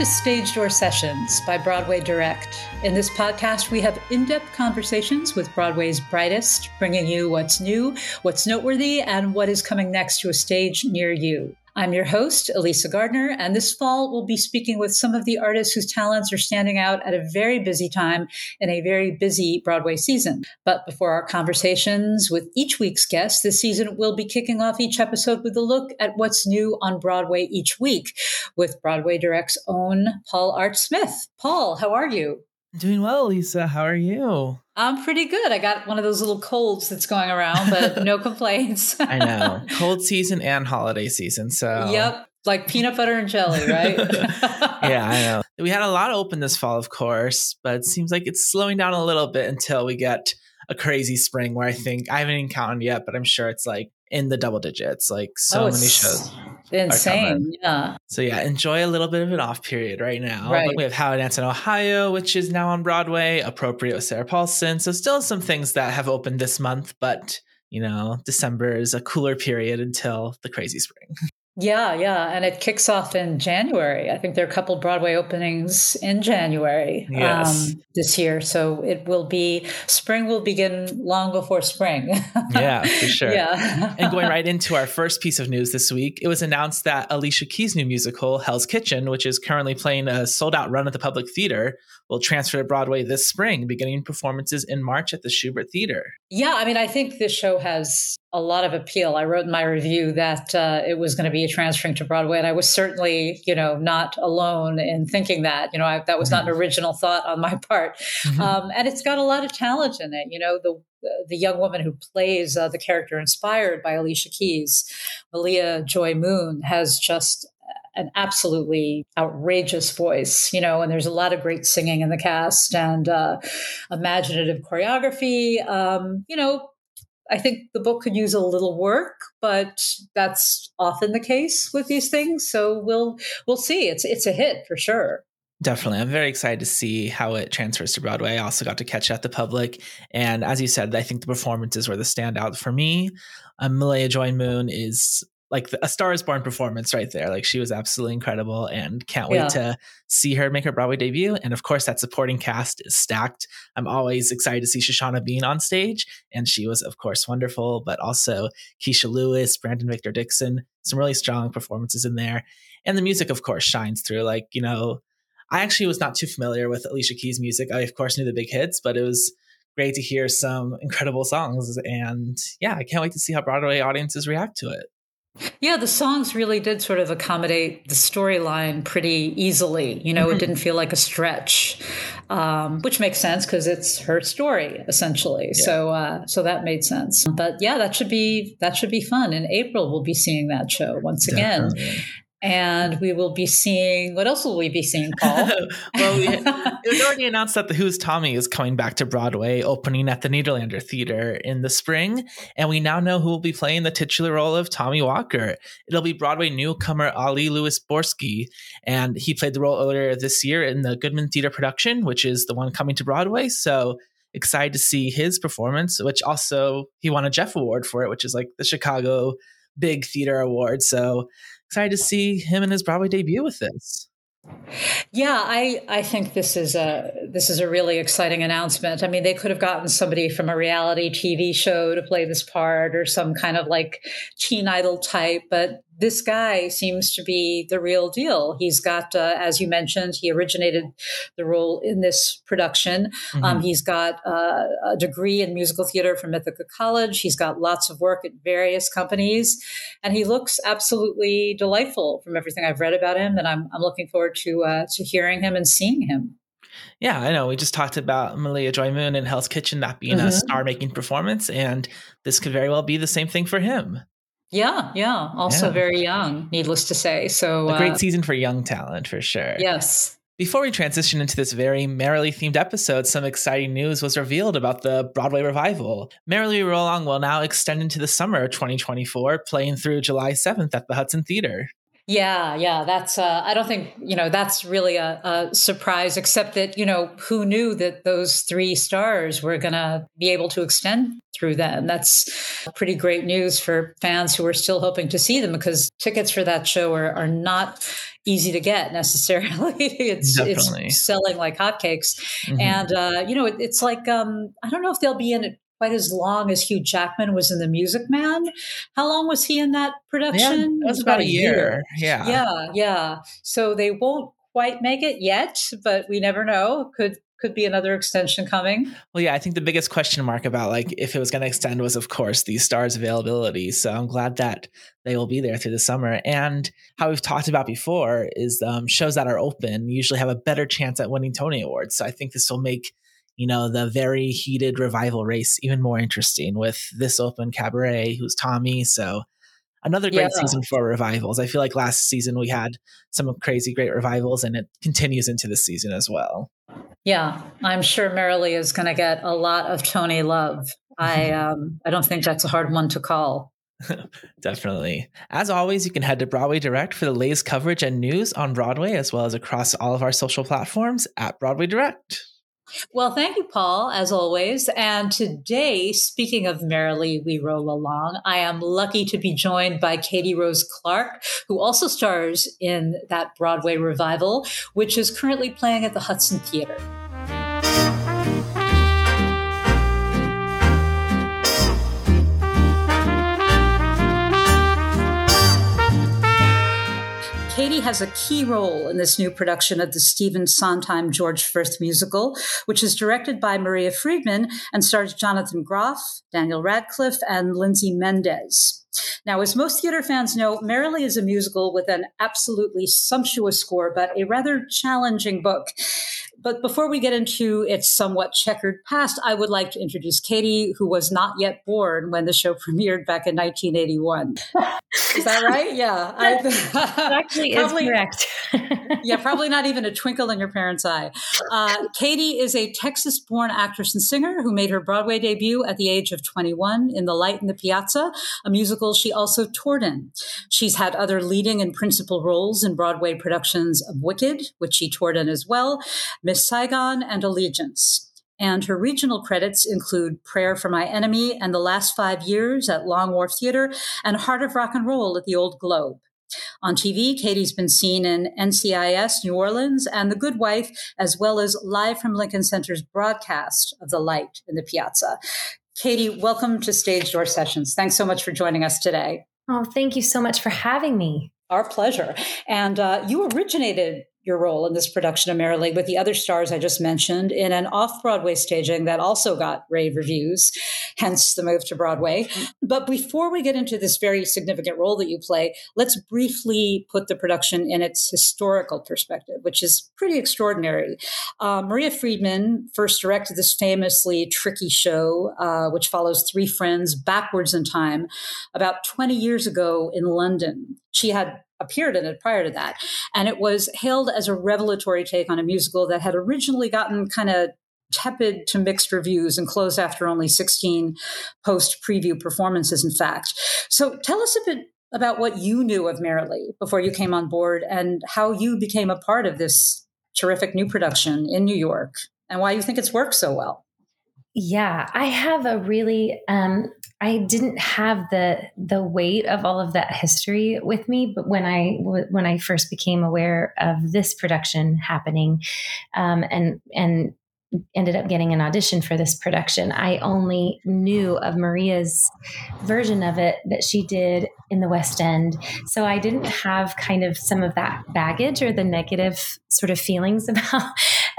to Stage Door Sessions by Broadway Direct. In this podcast, we have in depth conversations with Broadway's brightest, bringing you what's new, what's noteworthy, and what is coming next to a stage near you. I'm your host, Elysa Gardner, and this fall we'll be speaking with some of the artists whose talents are standing out at a very busy time in a very busy Broadway season. But before our conversations with each week's guest, this season we'll be kicking off each episode with a look at what's new on Broadway each week with Broadway Direct's own Paul Art Smith. Paul, how are you? Doing well, Lisa. How are you? I'm pretty good. I got one of those little colds that's going around, but no complaints. I know. Cold season and holiday season. So, yep. Like peanut butter and jelly, right? yeah, I know. We had a lot open this fall, of course, but it seems like it's slowing down a little bit until we get a crazy spring where I think I haven't even counted yet, but I'm sure it's like in the double digits. Like so oh, many shows. Insane. Yeah. So yeah, enjoy a little bit of an off period right now. Right. we have How to Dance in Ohio, which is now on Broadway, appropriate with Sarah Paulson. So still some things that have opened this month, but you know, December is a cooler period until the crazy spring. Yeah, yeah. And it kicks off in January. I think there are a couple Broadway openings in January yes. um, this year. So it will be, spring will begin long before spring. yeah, for sure. Yeah. and going right into our first piece of news this week, it was announced that Alicia Keys' new musical, Hell's Kitchen, which is currently playing a sold out run at the Public Theater, will transfer to Broadway this spring, beginning performances in March at the Shubert Theater. Yeah, I mean, I think this show has a lot of appeal. I wrote in my review that uh, it was going to be transferring to Broadway, and I was certainly, you know, not alone in thinking that. You know, I, that was not an mm-hmm. original thought on my part. Mm-hmm. Um, and it's got a lot of talent in it. You know, the the young woman who plays uh, the character inspired by Alicia Keys, Maleah Joi Moon, has just an absolutely outrageous voice, you know, and there's a lot of great singing in the cast and uh, imaginative choreography. Um, you know, I think the book could use a little work, but that's often the case with these things. So we'll we'll see. It's it's a hit for sure. Definitely. I'm very excited to see how it transfers to Broadway. I also got to catch at the public. And as you said, I think the performances were the standout for me. Um, Maleah Joi Moon is like the, a Star is Born performance right there. Like she was absolutely incredible and can't wait yeah. to see her make her Broadway debut. And of course, that supporting cast is stacked. I'm always excited to see Shoshana Bean on stage. And she was, of course, wonderful, but also Kecia Lewis, Brandon Victor Dixon, some really strong performances in there. And the music, of course, shines through. Like, you know, I actually was not too familiar with Alicia Keys' music. I, of course, knew the big hits, but it was great to hear some incredible songs. And yeah, I can't wait to see how Broadway audiences react to it. Yeah, the songs really did sort of accommodate the storyline pretty easily. You know, mm-hmm. it didn't feel like a stretch, um, which makes sense because it's her story essentially. Yeah. So, uh, so that made sense. But yeah, that should be that should be fun. In April, we'll be seeing that show once again. And we will be seeing what else will we be seeing, Paul? well, we, it was already announced that the Who's Tommy is coming back to Broadway, opening at the Nederlander Theater in the spring, and we now know who will be playing the titular role of Tommy Walker. It'll be Broadway newcomer Ali Louis Bourzgui and he played the role earlier this year in the Goodman Theater production, which is the one coming to Broadway. So excited to see his performance, which also he won a Jeff Award for it, which is like the Chicago Big Theater Award. So excited to see him in his Broadway debut with this. Yeah, I, I think this is a this is a really exciting announcement. I mean, they could have gotten somebody from a reality TV show to play this part or some kind of like teen idol type, but this guy seems to be the real deal. He's got, uh, as you mentioned, he originated the role in this production. Um, mm-hmm. Um, he's got uh, a degree in musical theater from Ithaca College. He's got lots of work at various companies, and he looks absolutely delightful from everything I've read about him. And I'm, I'm looking forward to uh, to hearing him and seeing him. Yeah, I know. We just talked about Maleah Joi Moon and Hell's Kitchen that being mm-hmm. a star making performance, and this could very well be the same thing for him. Yeah, yeah. Also yeah. very young, needless to say. So a great uh, season for young talent for sure. Yes. Before we transition into this very merrily themed episode, some exciting news was revealed about the Broadway revival. Merrily Roll Along will now extend into the summer of 2024, playing through July 7th at the Hudson Theater. Yeah, yeah, that's. Uh, I don't think you know that's really a, a, surprise, except that you know who knew that those three stars were going to be able to extend through them. That's pretty great news for fans who are still hoping to see them because tickets for that show are, are not easy to get necessarily. it's Definitely. it's selling like hotcakes, mm-hmm. and uh, you know it, it's like um, I don't know if they'll be in it quite as long as Hugh Jackman was in The Music Man. How long was he in that production? Yeah, was about, about a year. year. Yeah. Yeah, yeah. So they won't quite make it yet, but we never know. Could could be another extension coming. Well, yeah, I think the biggest question mark about like if it was going to extend was, of course, these stars' availability. So I'm glad that they will be there through the summer. And how we've talked about before is um, shows that are open usually have a better chance at winning Tony Awards. So I think this will make you know, the very heated revival race even more interesting with this open cabaret, who's Tommy. So another great yeah. season for revivals. I feel like last season we had some crazy great revivals and it continues into this season as well. Yeah, I'm sure Merrily is going to get a lot of Tony love. I um, I don't think that's a hard one to call. Definitely. As always, you can head to Broadway Direct for the latest coverage and news on Broadway, as well as across all of our social platforms at Broadway Direct. Well, thank you, Paul, as always. And today, speaking of Merrily We Roll Along, I am lucky to be joined by Katie Rose Clarke, who also stars in that Broadway revival, which is currently playing at the Hudson Theater. Has a key role in this new production of the Stephen Sondheim George Furth musical, which is directed by Maria Friedman and stars Jonathan Groff, Daniel Radcliffe, and Lindsay Mendez. Now, as most theater fans know, Merrily is a musical with an absolutely sumptuous score, but a rather challenging book. But before we get into its somewhat checkered past, I would like to introduce Katie, who was not yet born when the show premiered back in 1981. is that right? Yeah. that actually probably, is correct. yeah, probably not even a twinkle in your parents' eye. Uh, Katie is a Texas born actress and singer who made her Broadway debut at the age of 21 in The Light in the Piazza, a musical she also toured in. She's had other leading and principal roles in Broadway productions of Wicked, which she toured in as well, Miss Saigon, and Allegiance. And her regional credits include Prayer for My Enemy and The Last Five Years at Long Wharf Theater and Heart of Rock and Roll at the Old Globe. On TV, Katie's been seen in NCIS New Orleans and The Good Wife, as well as live from Lincoln Center's broadcast of The Light in the Piazza. Katie, welcome to Stage Door Sessions. Thanks so much for joining us today. Oh, thank you so much for having me. Our pleasure. And uh, you originated your role in this production of Merrily with the other stars I just mentioned in an off Broadway staging that also got rave reviews, hence the move to Broadway. But before we get into this very significant role that you play, let's briefly put the production in its historical perspective, which is pretty extraordinary. Uh, Maria Friedman first directed this famously tricky show, uh, which follows three friends backwards in time about 20 years ago in London. She had appeared in it prior to that. And it was hailed as a revelatory take on a musical that had originally gotten kind of tepid to mixed reviews and closed after only 16 post preview performances, in fact. So tell us a bit about what you knew of Merrily before you came on board and how you became a part of this terrific new production in New York and why you think it's worked so well. Yeah, I have a really um, I didn't have the the weight of all of that history with me, but when I when I first became aware of this production happening, um, and and ended up getting an audition for this production, I only knew of Maria's version of it that she did in the West End. So I didn't have kind of some of that baggage or the negative sort of feelings about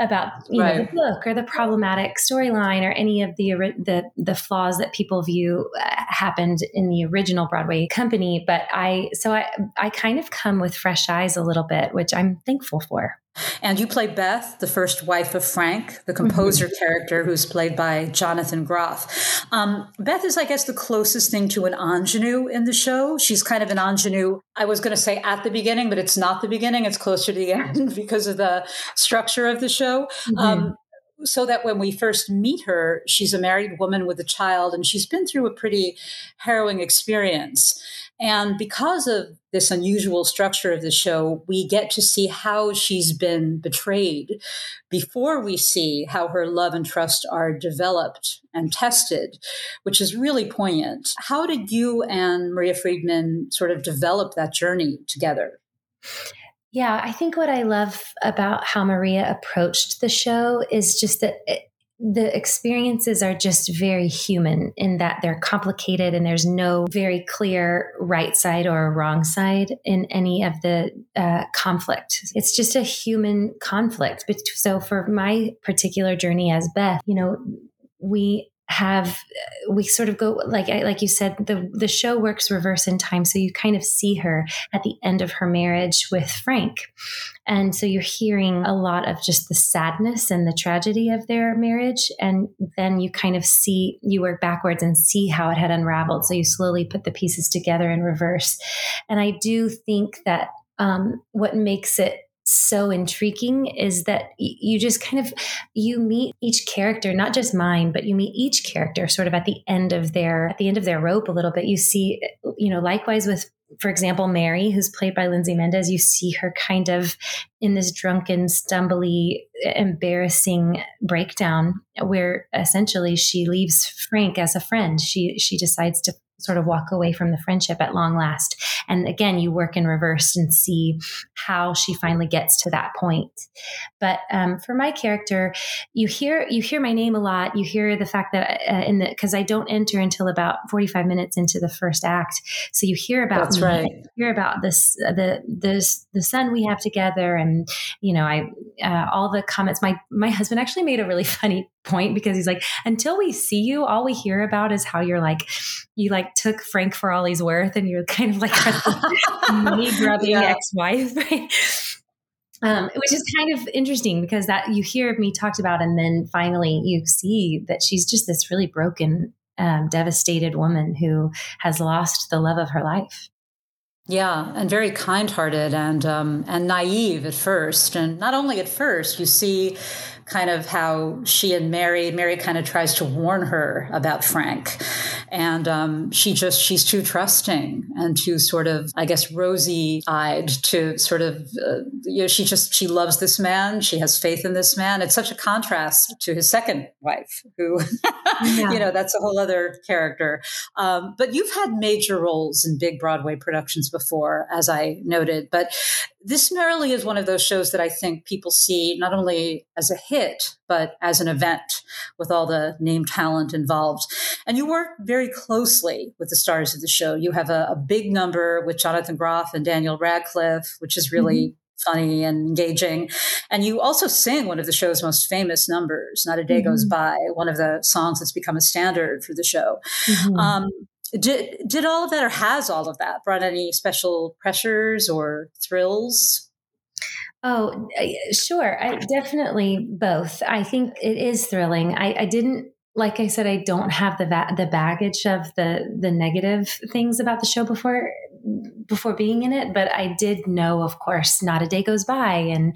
about you right. know the book or the problematic storyline or any of the the the flaws that people view uh, happened in the original Broadway company. But I so I I kind of come with fresh eyes a little bit, which I'm thankful for. And you play Beth, the first wife of Frank, the composer mm-hmm. character who's played by Jonathan Groff. Um, Beth is, I guess, the closest thing to an ingenue in the show. She's kind of an ingenue, I was going to say at the beginning, but it's not the beginning. It's closer to the end because of the structure of the show. Mm-hmm. Um, so that when we first meet her, she's a married woman with a child and she's been through a pretty harrowing experience. And because of this unusual structure of the show, we get to see how she's been betrayed before we see how her love and trust are developed and tested, which is really poignant. How did you and Maria Friedman sort of develop that journey together? Yeah, I think what I love about how Maria approached the show is just that it, the experiences are just very human in that they're complicated and there's no very clear right side or wrong side in any of the uh, conflict. It's just a human conflict. So for my particular journey as Beth, you know, we have we sort of go like like you said the the show works reverse in time so you kind of see her at the end of her marriage with Frank. And so you're hearing a lot of just the sadness and the tragedy of their marriage and then you kind of see you work backwards and see how it had unraveled. So you slowly put the pieces together in reverse. And I do think that um, what makes it so intriguing is that you just kind of you meet each character not just mine but you meet each character sort of at the end of their at the end of their rope a little bit. You see you know likewise with for example mary who's played by lindsay mendez you see her kind of in this drunken stumbly embarrassing breakdown where essentially she leaves frank as a friend. She she decides to sort of walk away from the friendship at long last. And again, you work in reverse and see how she finally gets to that point. But um, for my character, you hear you hear my name a lot. You hear the fact that uh, in the because I don't enter until about forty five minutes into the first act, so you hear about that's me, right. hear about this uh, the this the son we have together, and you know I uh, all the comments. My my husband actually made a really funny point because he's like, until we see you, all we hear about is how you're like, you like took Frank for all he's worth and you're kind of like money grubbing yeah. ex-wife, right? Um, which is kind of interesting because that you hear me talked about, and then finally you see that she's just this really broken, um, devastated woman who has lost the love of her life. Yeah, and very kind-hearted and um, and naive at first, and not only at first. You see kind of how she and Mary, Mary kind of tries to warn her about Frank. And um, she just, she's too trusting and too sort of, I guess, rosy eyed to sort of, uh, you know, she just, she loves this man. She has faith in this man. It's such a contrast to his second wife, who, yeah. you know, that's a whole other character. Um, but you've had major roles in big Broadway productions before, as I noted. But this Merrily is one of those shows that I think people see not only as a hit, but as an event with all the name talent involved. And you work very closely with the stars of the show. You have a, a big number with Jonathan Groff and Daniel Radcliffe, which is really mm-hmm funny and engaging. And you also sing one of the show's most famous numbers, Not a Day mm-hmm. Goes By, one of the songs that's become a standard for the show. Mm-hmm. Um, did did all of that or has all of that brought any special pressures or thrills oh sure I, definitely both i think it is thrilling I, I didn't like i said i don't have the va- the baggage of the the negative things about the show before before being in it, but I did know, of course, Not a Day Goes By and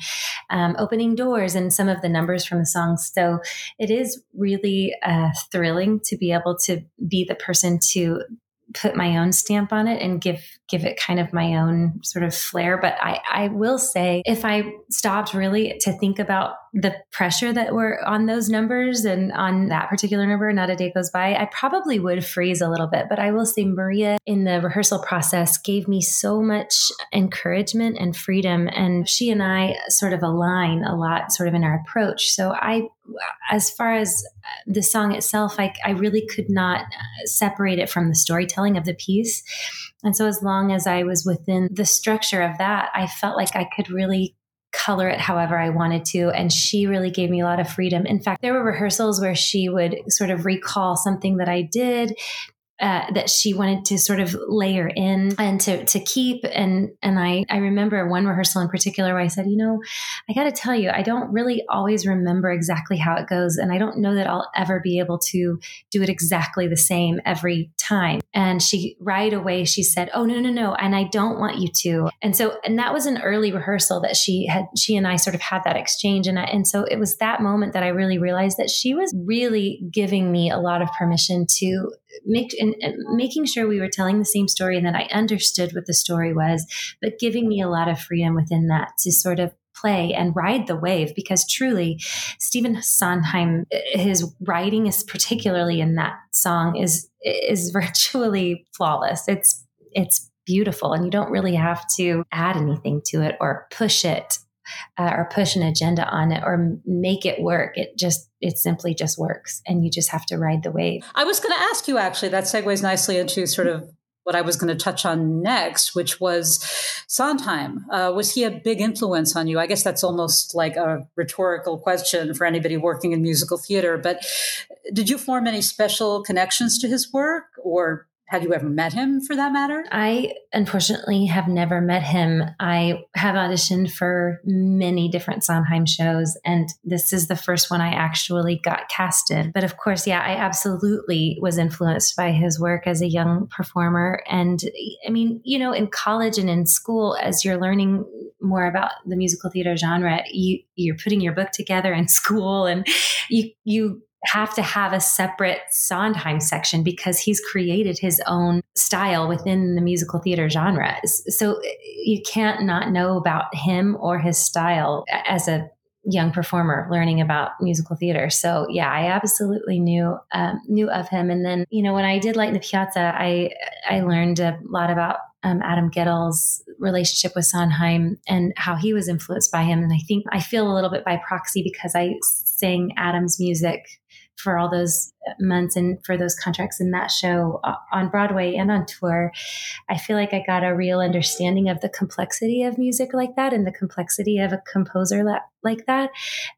um, Opening Doors and some of the numbers from the songs. So it is really uh, thrilling to be able to be the person to put my own stamp on it and give give it kind of my own sort of flair. But i i will say if i stopped really to think about the pressure that were on those numbers and on that particular number not a day goes by i probably would freeze a little bit. But i will say maria in the rehearsal process gave me so much encouragement and freedom. And she and i sort of align a lot sort of in our approach. So i as far as the song itself, I, I really could not uh, separate it from the storytelling of the piece. And so, as long as I was within the structure of that, I felt like I could really color it however I wanted to. And she really gave me a lot of freedom. In fact, there were rehearsals where she would sort of recall something that I did uh, that she wanted to sort of layer in and to to keep. And and I I remember one rehearsal in particular where I said, you know, I got to tell you, I don't really always remember exactly how it goes, and I don't know that I'll ever be able to do it exactly the same every time. And she right away she said, oh no no no, and I don't want you to. And so and that was an early rehearsal that she had she and I sort of had that exchange, and I, and so it was that moment that I really realized that she was really giving me a lot of permission to make and, and, making sure we were telling the same story and that I understood what the story was, but giving me a lot of freedom within that to sort of play and ride the wave because truly Stephen Sondheim eh, his writing is particularly in that song is is virtually flawless. It's it's beautiful and you don't really have to add anything to it or push it uh, or push an agenda on it or make it work. It just, it simply just works. And you just have to ride the wave. I was going to ask you actually, that segues nicely into sort of what I was going to touch on next, which was Sondheim. Uh, was he a big influence on you? I guess that's almost like a rhetorical question for anybody working in musical theater. But did you form any special connections to his work, or had you ever met him for that matter? I unfortunately have never met him. I have auditioned for many different Sondheim shows, and this is the first one I actually got cast in. But of course, yeah, I absolutely was influenced by his work as a young performer. And I mean, you know, in college and in school, as you're learning more about the musical theater genre, you, you're putting your book together in school and you, you have to have a separate Sondheim section because he's created his own style within the musical theater genre. So you can't not know about him or his style as a young performer learning about musical theater. So yeah, I absolutely knew um, knew of him. And then you know when I did Light in the Piazza, I I learned a lot about um, Adam Guettel's relationship with Sondheim and how he was influenced by him. And I think I feel a little bit by proxy because I sang Adam's music for all those months and for those contracts in that show uh, on Broadway and on tour, I feel like I got a real understanding of the complexity of music like that and the complexity of a composer like that.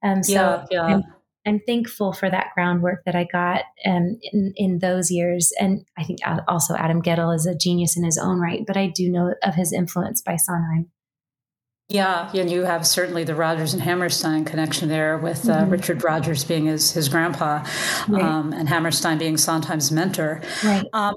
Um, so yeah, yeah. I'm, I'm, thankful for that groundwork that I got um, in, in those years. And I think also Adam Guettel is a genius in his own right, but I do know of his influence by Sondheim. Yeah, and you have certainly the Rodgers and Hammerstein connection there, with uh, mm-hmm. Richard Rodgers being his his grandpa, right. um, and Hammerstein being Sondheim's mentor. Right. Um,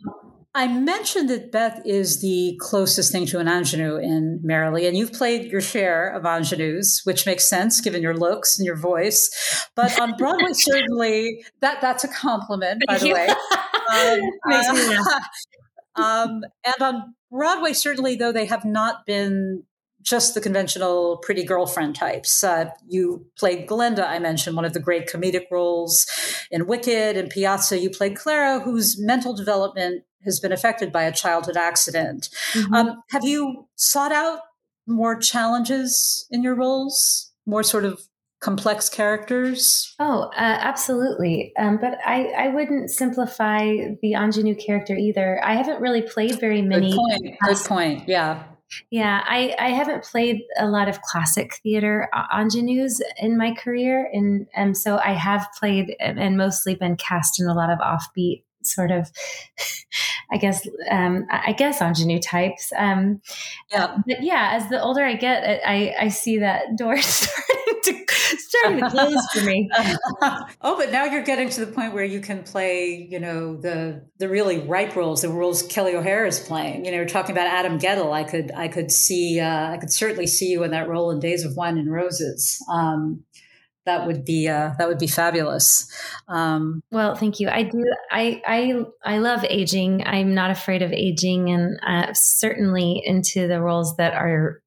I mentioned that Beth is the closest thing to an ingenue in Merrily, and you've played your share of ingenues, which makes sense given your looks and your voice. But on Broadway, certainly that that's a compliment, by the way. Um, uh, um, and on Broadway, certainly, though they have not been just the conventional pretty girlfriend types. Uh, you played Glinda, I mentioned, one of the great comedic roles in Wicked and Piazza. You played Clara, whose mental development has been affected by a childhood accident. Mm-hmm. Um, have you sought out more challenges in your roles, more sort of complex characters? Oh, uh, absolutely. Um, but I, I wouldn't simplify the ingenue character either. I haven't really played very many. Good point. Good point. Yeah. Yeah, I, I haven't played a lot of classic theater ingenues in my career. And, and so I have played and mostly been cast in a lot of offbeat sort of, I guess, um, I guess ingenue types. Um, yeah. But yeah, as the older I get, I, I see that door starting to starting to close for me. oh, but now you're getting to the point where you can play, you know, the the really ripe roles, the roles Kelli O'Hara is playing. You know, you're talking about Adam Guettel. I could I could see uh, I could certainly see you in that role in Days of Wine and Roses. Um, that would be uh, that would be fabulous. Um, well, thank you. I do. I I I love aging. I'm not afraid of aging, and uh, certainly into the roles that are.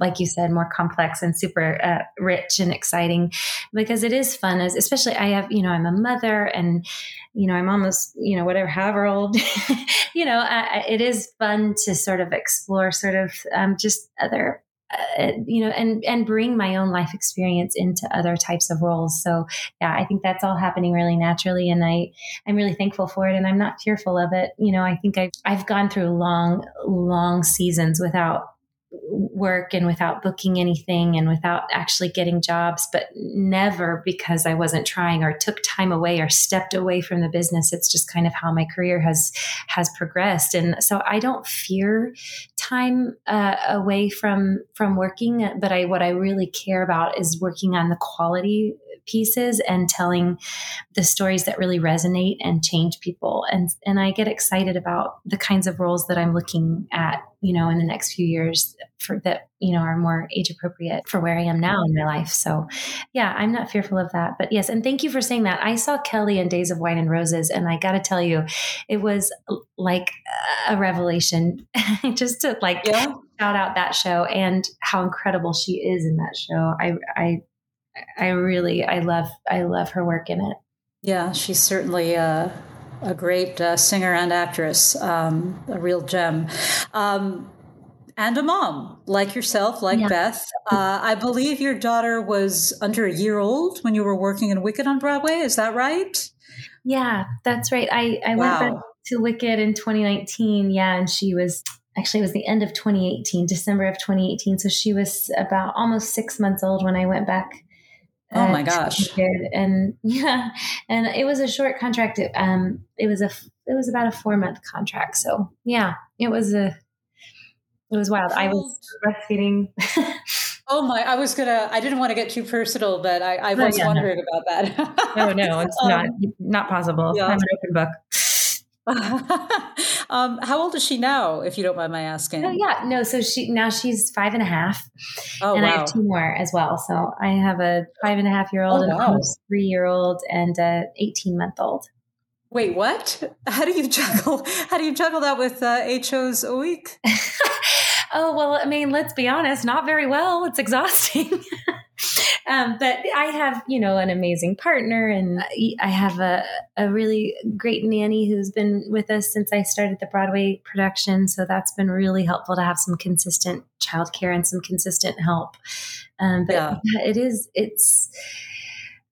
Like you said, more complex and super uh, rich and exciting, because it is fun. As especially, I have you know, I'm a mother, and you know, I'm almost you know, whatever, however old, you know, it is fun to sort of explore sort of um, just other uh, you know, and and bring my own life experience into other types of roles. So yeah, I think that's all happening really naturally, and I I'm really thankful for it, and I'm not fearful of it. You know, I think I've I've gone through long long seasons without work and without booking anything and without actually getting jobs, but never because I wasn't trying or took time away or stepped away from the business. It's just kind of how my career has has progressed, and so I don't fear time uh, away from from working. But I what I really care about is working on the quality pieces and telling the stories that really resonate and change people. And and I get excited about the kinds of roles that I'm looking at, you know, in the next few years for that, you know, are more age appropriate for where I am now in my life. So yeah, I'm not fearful of that. But yes, and thank you for saying that. I saw Kelli in Days of Wine and Roses, and I gotta tell you, it was like a revelation just to like yeah. shout out that show and how incredible she is in that show. I I I really, I love, I love her work in it. Yeah, she's certainly a, a great uh, singer and actress, um, a real gem. Um, and a mom like yourself, like yeah. Beth. Uh, I believe your daughter was under a year old when you were working in Wicked on Broadway. Is that right? Yeah, that's right. I, I wow. went back to Wicked in 2019. Yeah, and she was actually it was the end of 2018, December of 2018. So she was about almost six months old when I went back Oh my gosh! And yeah, and it was a short contract. It, um, it was a it was about a four month contract. So yeah, it was a it was wild. I was breastfeeding. oh my! I was gonna. I didn't want to get too personal, but I, I oh, was oh, yeah, wondering no. about that. no, no, it's um, not not possible. Yeah. I'm an open book. um, how old is she now, if you don't mind my asking? Oh, yeah, no. So she now she's five and a half, oh, and wow. I have two more as well. So I have a five and a half year old, oh, wow. and three year old, and a eighteen month old. Wait, what? How do you juggle? How do you juggle that with uh, eight shows a week? oh well, I mean, let's be honest, not very well. It's exhausting. um, but I have, you know, an amazing partner, and I have a, a really great nanny who's been with us since I started the Broadway production. So that's been really helpful to have some consistent childcare and some consistent help. Um, but yeah. it is, it's,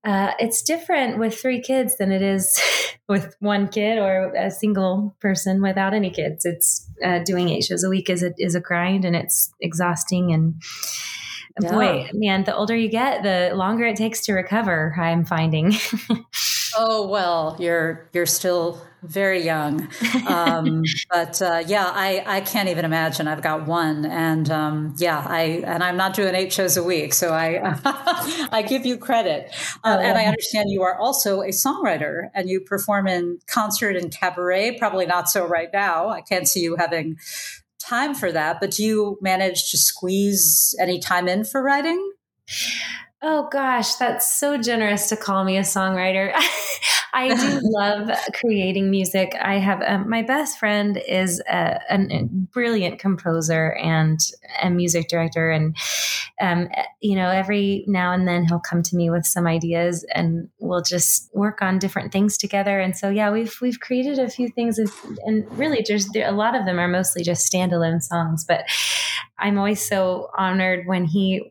uh, it's different with three kids than it is with one kid or a single person without any kids. It's uh, doing eight shows a week is a, is a grind and it's exhausting and yeah. boy, man, the older you get, the longer it takes to recover. I'm finding. oh well, you're you're still very young, um, but uh, yeah, I I can't even imagine. I've got one, and um, yeah, I and I'm not doing eight shows a week, so I I give you credit, uh, and I understand you are also a songwriter, and you perform in concert and cabaret. Probably not so right now. I can't see you having time for that, but do you manage to squeeze any time in for writing? Oh gosh, that's so generous to call me a songwriter. I do love creating music. I have um, my best friend is a, a, brilliant composer and a music director, and um, you know, every now and then he'll come to me with some ideas, and we'll just work on different things together. And so, yeah, we've we've created a few things, and really, just a lot of them are mostly just standalone songs. But I'm always so honored when he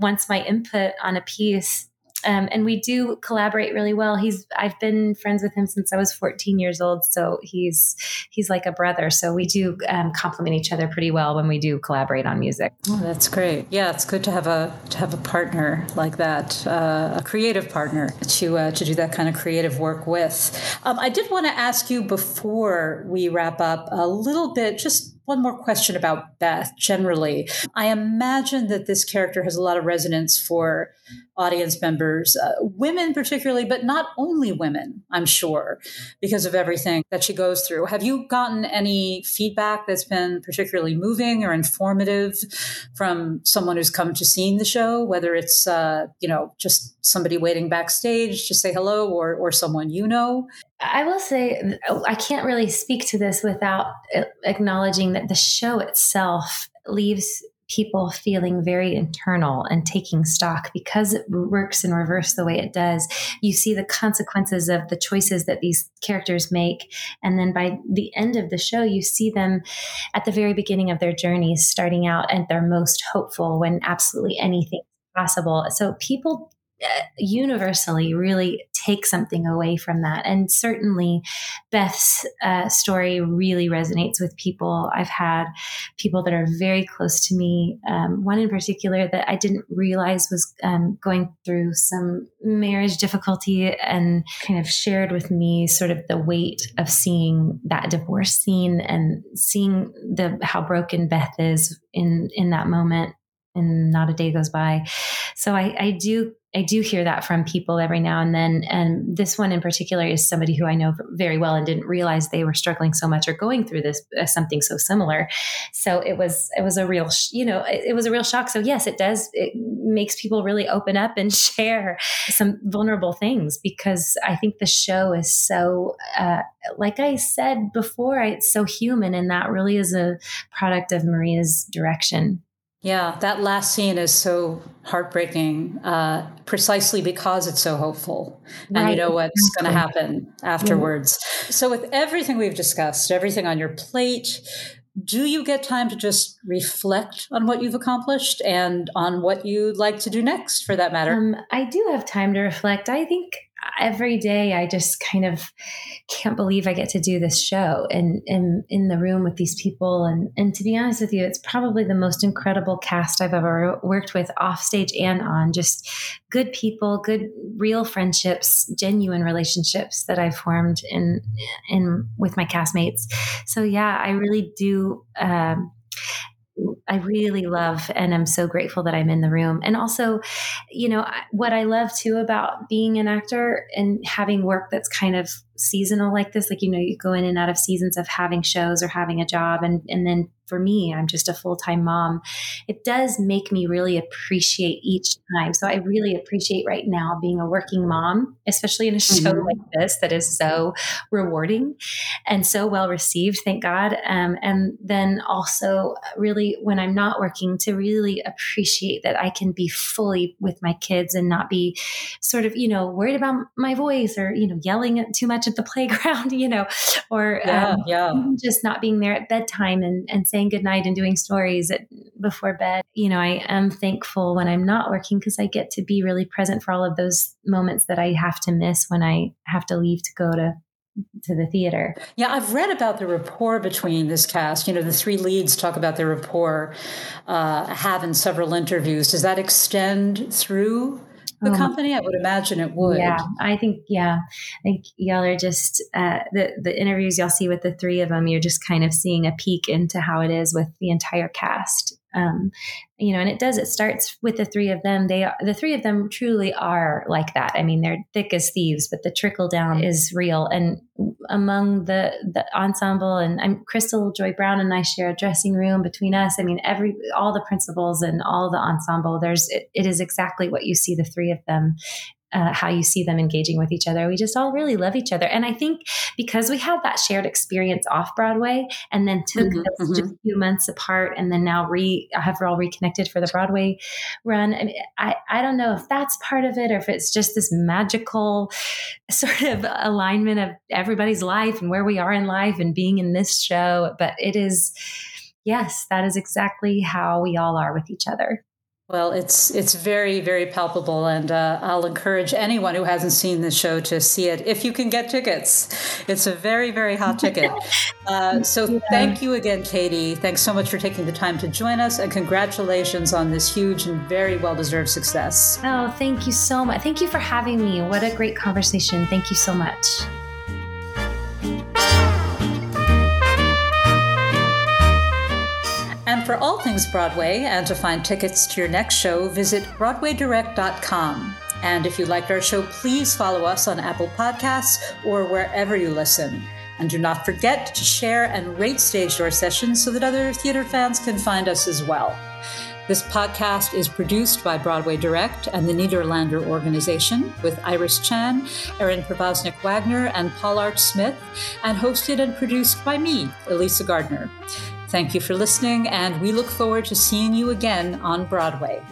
wants my input on a piece um, and we do collaborate really well. He's I've been friends with him since I was 14 years old, so he's he's like a brother. So we do um, complement each other pretty well when we do collaborate on music. Oh, that's great. Yeah, it's good to have a to have a partner like that, uh, a creative partner to uh, to do that kind of creative work with. Um, I did want to ask you before we wrap up a little bit, just one more question about Beth generally. I imagine that this character has a lot of resonance for audience members, uh, women particularly, but not only women, I'm sure, because of everything that she goes through. Have you gotten any feedback that's been particularly moving or informative from someone who's come to seeing the show, whether it's, uh, you know, just somebody waiting backstage to say hello or, or someone you know? I will say, I can't really speak to this without acknowledging that the show itself leaves people feeling very internal and taking stock because it works in reverse the way it does. You see the consequences of the choices that these characters make. And then by the end of the show, you see them at the very beginning of their journeys, starting out at their most hopeful when absolutely anything is possible. So people universally really take something away from that. And certainly, Beth's uh, story really resonates with people. I've had people that are very close to me. Um, one in particular that I didn't realize was um, going through some marriage difficulty and kind of shared with me sort of the weight of seeing that divorce scene and seeing the how broken Beth is in in that moment and not a day goes by. So I, I do I do hear that from people every now and then. And this one in particular is somebody who I know very well and didn't realize they were struggling so much or going through this uh, something so similar. So it was it was a real you know it, it was a real shock. So yes, it does it makes people really open up and share some vulnerable things because I think the show is so uh, like I said before, it's so human, and that really is a product of Maria's direction. Yeah, that last scene is so heartbreaking, uh, precisely because it's so hopeful, and you know what's going to happen afterwards. So, with everything we've discussed, everything on your plate, do you get time to just reflect on what you've accomplished and on what you'd like to do next, for that matter? Um, I do have time to reflect. I think every day I just kind of can't believe I get to do this show and, and in the room with these people. And, and to be honest with you, it's probably the most incredible cast I've ever worked with off stage and on just good people, good real friendships, genuine relationships that I've formed in, in with my castmates. So yeah, I really do, um, I really love and I'm so grateful that I'm in the room. And also, you know, what I love too about being an actor and having work that's kind of seasonal like this, like, you know, you go in and out of seasons of having shows or having a job and, and then for me, I'm just a full time mom. It does make me really appreciate each time. So I really appreciate right now being a working mom, especially in a show mm-hmm. like this that is so rewarding and so well received, thank God. Um, and then also, really, when I'm not working, to really appreciate that I can be fully with my kids and not be sort of, you know, worried about my voice or, you know, yelling too much at the playground, you know, or yeah, um, yeah. just not being there at bedtime and, and saying, goodnight and doing stories at, before bed. You know, I am thankful when I'm not working because I get to be really present for all of those moments that I have to miss when I have to leave to go to to the theater. Yeah, I've read about the rapport between this cast. You know, the three leads talk about their rapport, uh, have in several interviews. Does that extend through the um, company? I would imagine it would. Yeah, I think yeah, I think y'all are just uh, the the interviews y'all see with the three of them. You're just kind of seeing a peek into how it is with the entire cast, um, you know, and it does. It starts with the three of them. They are the three of them truly are like that. I mean, they're thick as thieves, but the trickle down is real. And among the the ensemble, and I'm Krystal Joy Brown and I share a dressing room between us. I mean, every all the principals and all the ensemble. There's it, it is exactly what you see the three of them uh, how you see them engaging with each other. We just all really love each other. And I think because we had that shared experience off Broadway and then took mm-hmm, mm-hmm. just a few months apart and then now re have we're all reconnected for the Broadway run. I, mean, I, I don't know if that's part of it or if it's just this magical sort of alignment of everybody's life and where we are in life and being in this show. But it is, yes, that is exactly how we all are with each other. Well, it's it's very very palpable, and uh, I'll encourage anyone who hasn't seen the show to see it if you can get tickets. It's a very very hot ticket. Uh, so yeah. thank you again, Katie. Thanks so much for taking the time to join us, and congratulations on this huge and very well deserved success. Oh, thank you so much. Thank you for having me. What a great conversation. Thank you so much. For all things Broadway and to find tickets to your next show, visit BroadwayDirect.com. And if you liked our show, please follow us on Apple Podcasts or wherever you listen. And do not forget to share and rate Stage Door Sessions so that other theater fans can find us as well. This podcast is produced by Broadway Direct and the Nederlander Organization with Iris Chan, Erin Pravosnik Wagner, and Paul Art Smith, and hosted and produced by me, Elysa Gardner. Thank you for listening, and we look forward to seeing you again on Broadway.